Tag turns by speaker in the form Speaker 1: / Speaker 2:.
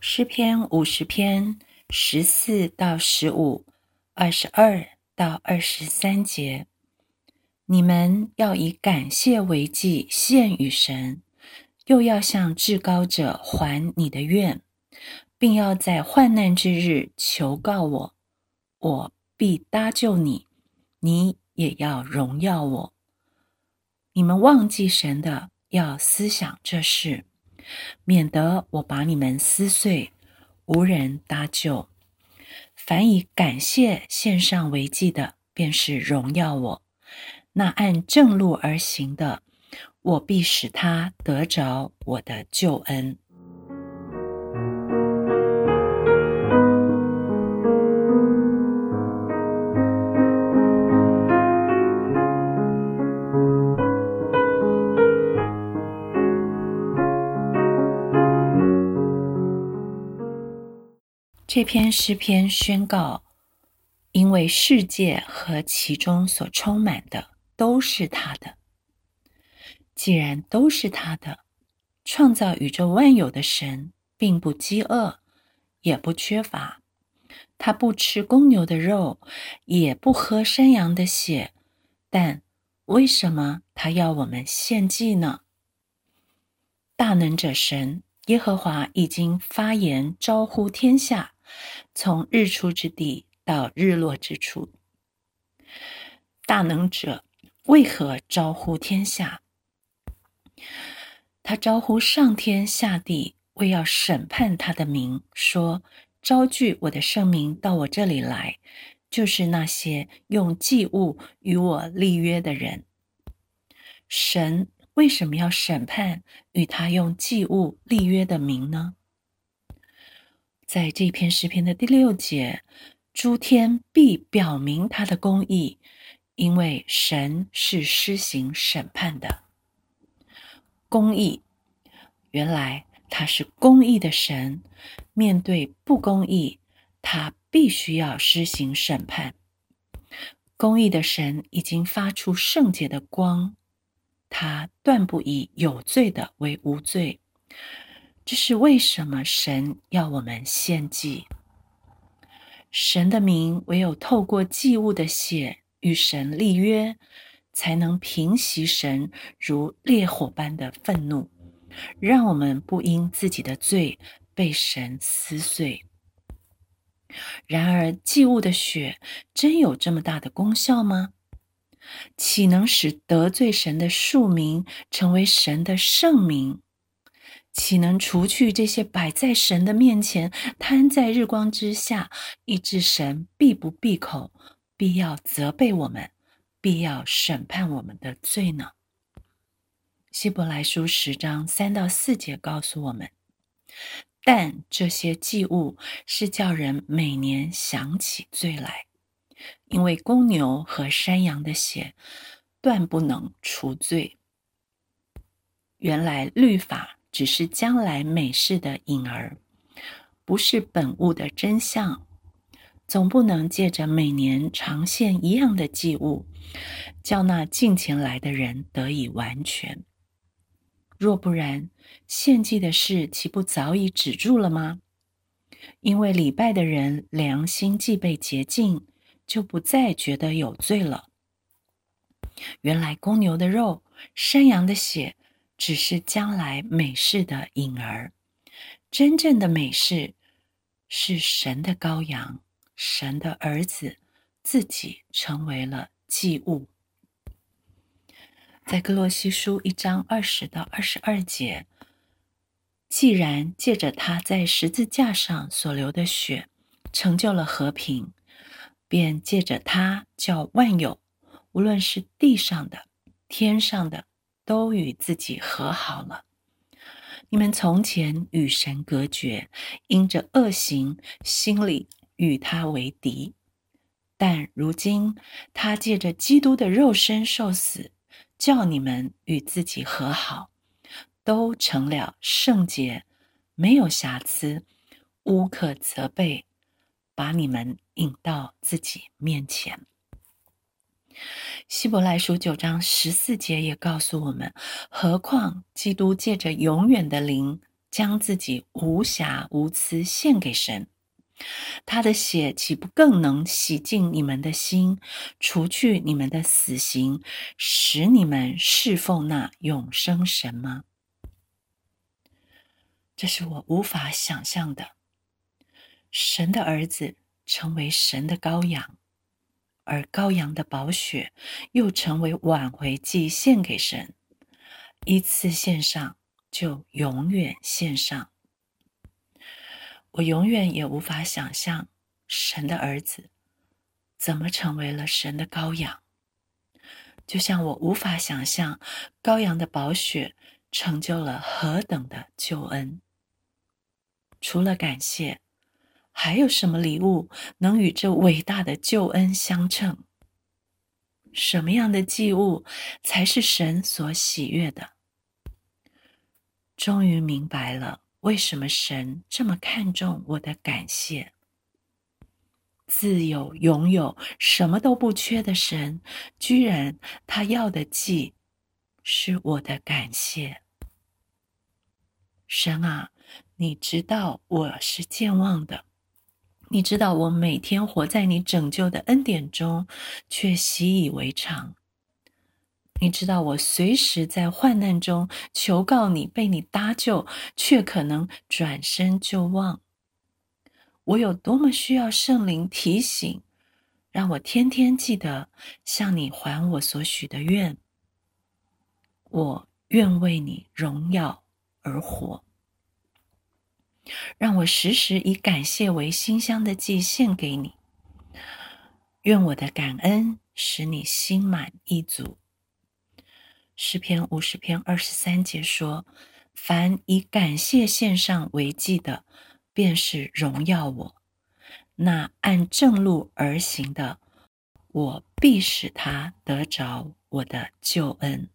Speaker 1: 诗篇五十篇十四到十五，二十二到二十三节，你们要以感谢为祭献与神，又要向至高者还你的愿，并要在患难之日求告我，我必搭救你，你也要荣耀我。你们忘记神的，要思想这事。免得我把你们撕碎，无人搭救。凡以感谢献上为祭的，便是荣耀我；那按正路而行的，我必使他得着我的救恩。这篇诗篇宣告：因为世界和其中所充满的都是他的。既然都是他的，创造宇宙万有的神并不饥饿，也不缺乏。他不吃公牛的肉，也不喝山羊的血。但为什么他要我们献祭呢？大能者神耶和华已经发言招呼天下。从日出之地到日落之处，大能者为何招呼天下？他招呼上天下地，为要审判他的名，说：“招聚我的圣名到我这里来，就是那些用祭物与我立约的人。”神为什么要审判与他用祭物立约的名呢？在这篇诗篇的第六节，诸天必表明他的公义，因为神是施行审判的。公义，原来他是公义的神，面对不公义，他必须要施行审判。公义的神已经发出圣洁的光，他断不以有罪的为无罪。这是为什么神要我们献祭？神的名唯有透过祭物的血与神立约，才能平息神如烈火般的愤怒，让我们不因自己的罪被神撕碎。然而，祭物的血真有这么大的功效吗？岂能使得罪神的庶民成为神的圣名？岂能除去这些摆在神的面前、摊在日光之下，以致神必不闭口，必要责备我们，必要审判我们的罪呢？希伯来书十章三到四节告诉我们：但这些祭物是叫人每年想起罪来，因为公牛和山羊的血断不能除罪。原来律法。只是将来美事的影儿，不是本物的真相。总不能借着每年常献一样的祭物，叫那近前来的人得以完全。若不然，献祭的事岂不早已止住了吗？因为礼拜的人良心既被洁净，就不再觉得有罪了。原来公牛的肉，山羊的血。只是将来美事的影儿，真正的美事是神的羔羊，神的儿子自己成为了祭物。在哥洛西书一章二十到二十二节，既然借着他在十字架上所流的血成就了和平，便借着他叫万有，无论是地上的、天上的。都与自己和好了。你们从前与神隔绝，因着恶行，心里与他为敌；但如今他借着基督的肉身受死，叫你们与自己和好，都成了圣洁，没有瑕疵，无可责备，把你们引到自己面前。希伯来书九章十四节也告诉我们：何况基督借着永远的灵将自己无瑕无疵献给神。他的血岂不更能洗净你们的心，除去你们的死刑，使你们侍奉那永生神吗？这是我无法想象的。神的儿子成为神的羔羊，而羔羊的宝血又成为挽回祭献给神，一次献上就永远献上。我永远也无法想象神的儿子怎么成为了神的羔羊，就像我无法想象羔羊的宝血成就了何等的救恩。除了感谢，还有什么礼物能与这伟大的救恩相称？什么样的祭物才是神所喜悦的？终于明白了。为什么神这么看重我的感谢？自有、拥有、什么都不缺的神，居然他要的祭是我的感谢。神啊，你知道我是健忘的，你知道我每天活在你拯救的恩典中，却习以为常。你知道我随时在患难中求告你，被你搭救，却可能转身就忘。我有多么需要圣灵提醒，让我天天记得向你还我所许的愿。我愿为你荣耀而活，让我时时以感谢为馨香的祭献给你。愿我的感恩使你心满意足。诗篇五十篇二十三节说：“凡以感谢献上为祭的，便是荣耀我；那按正路而行的，我必使他得着我的救恩。”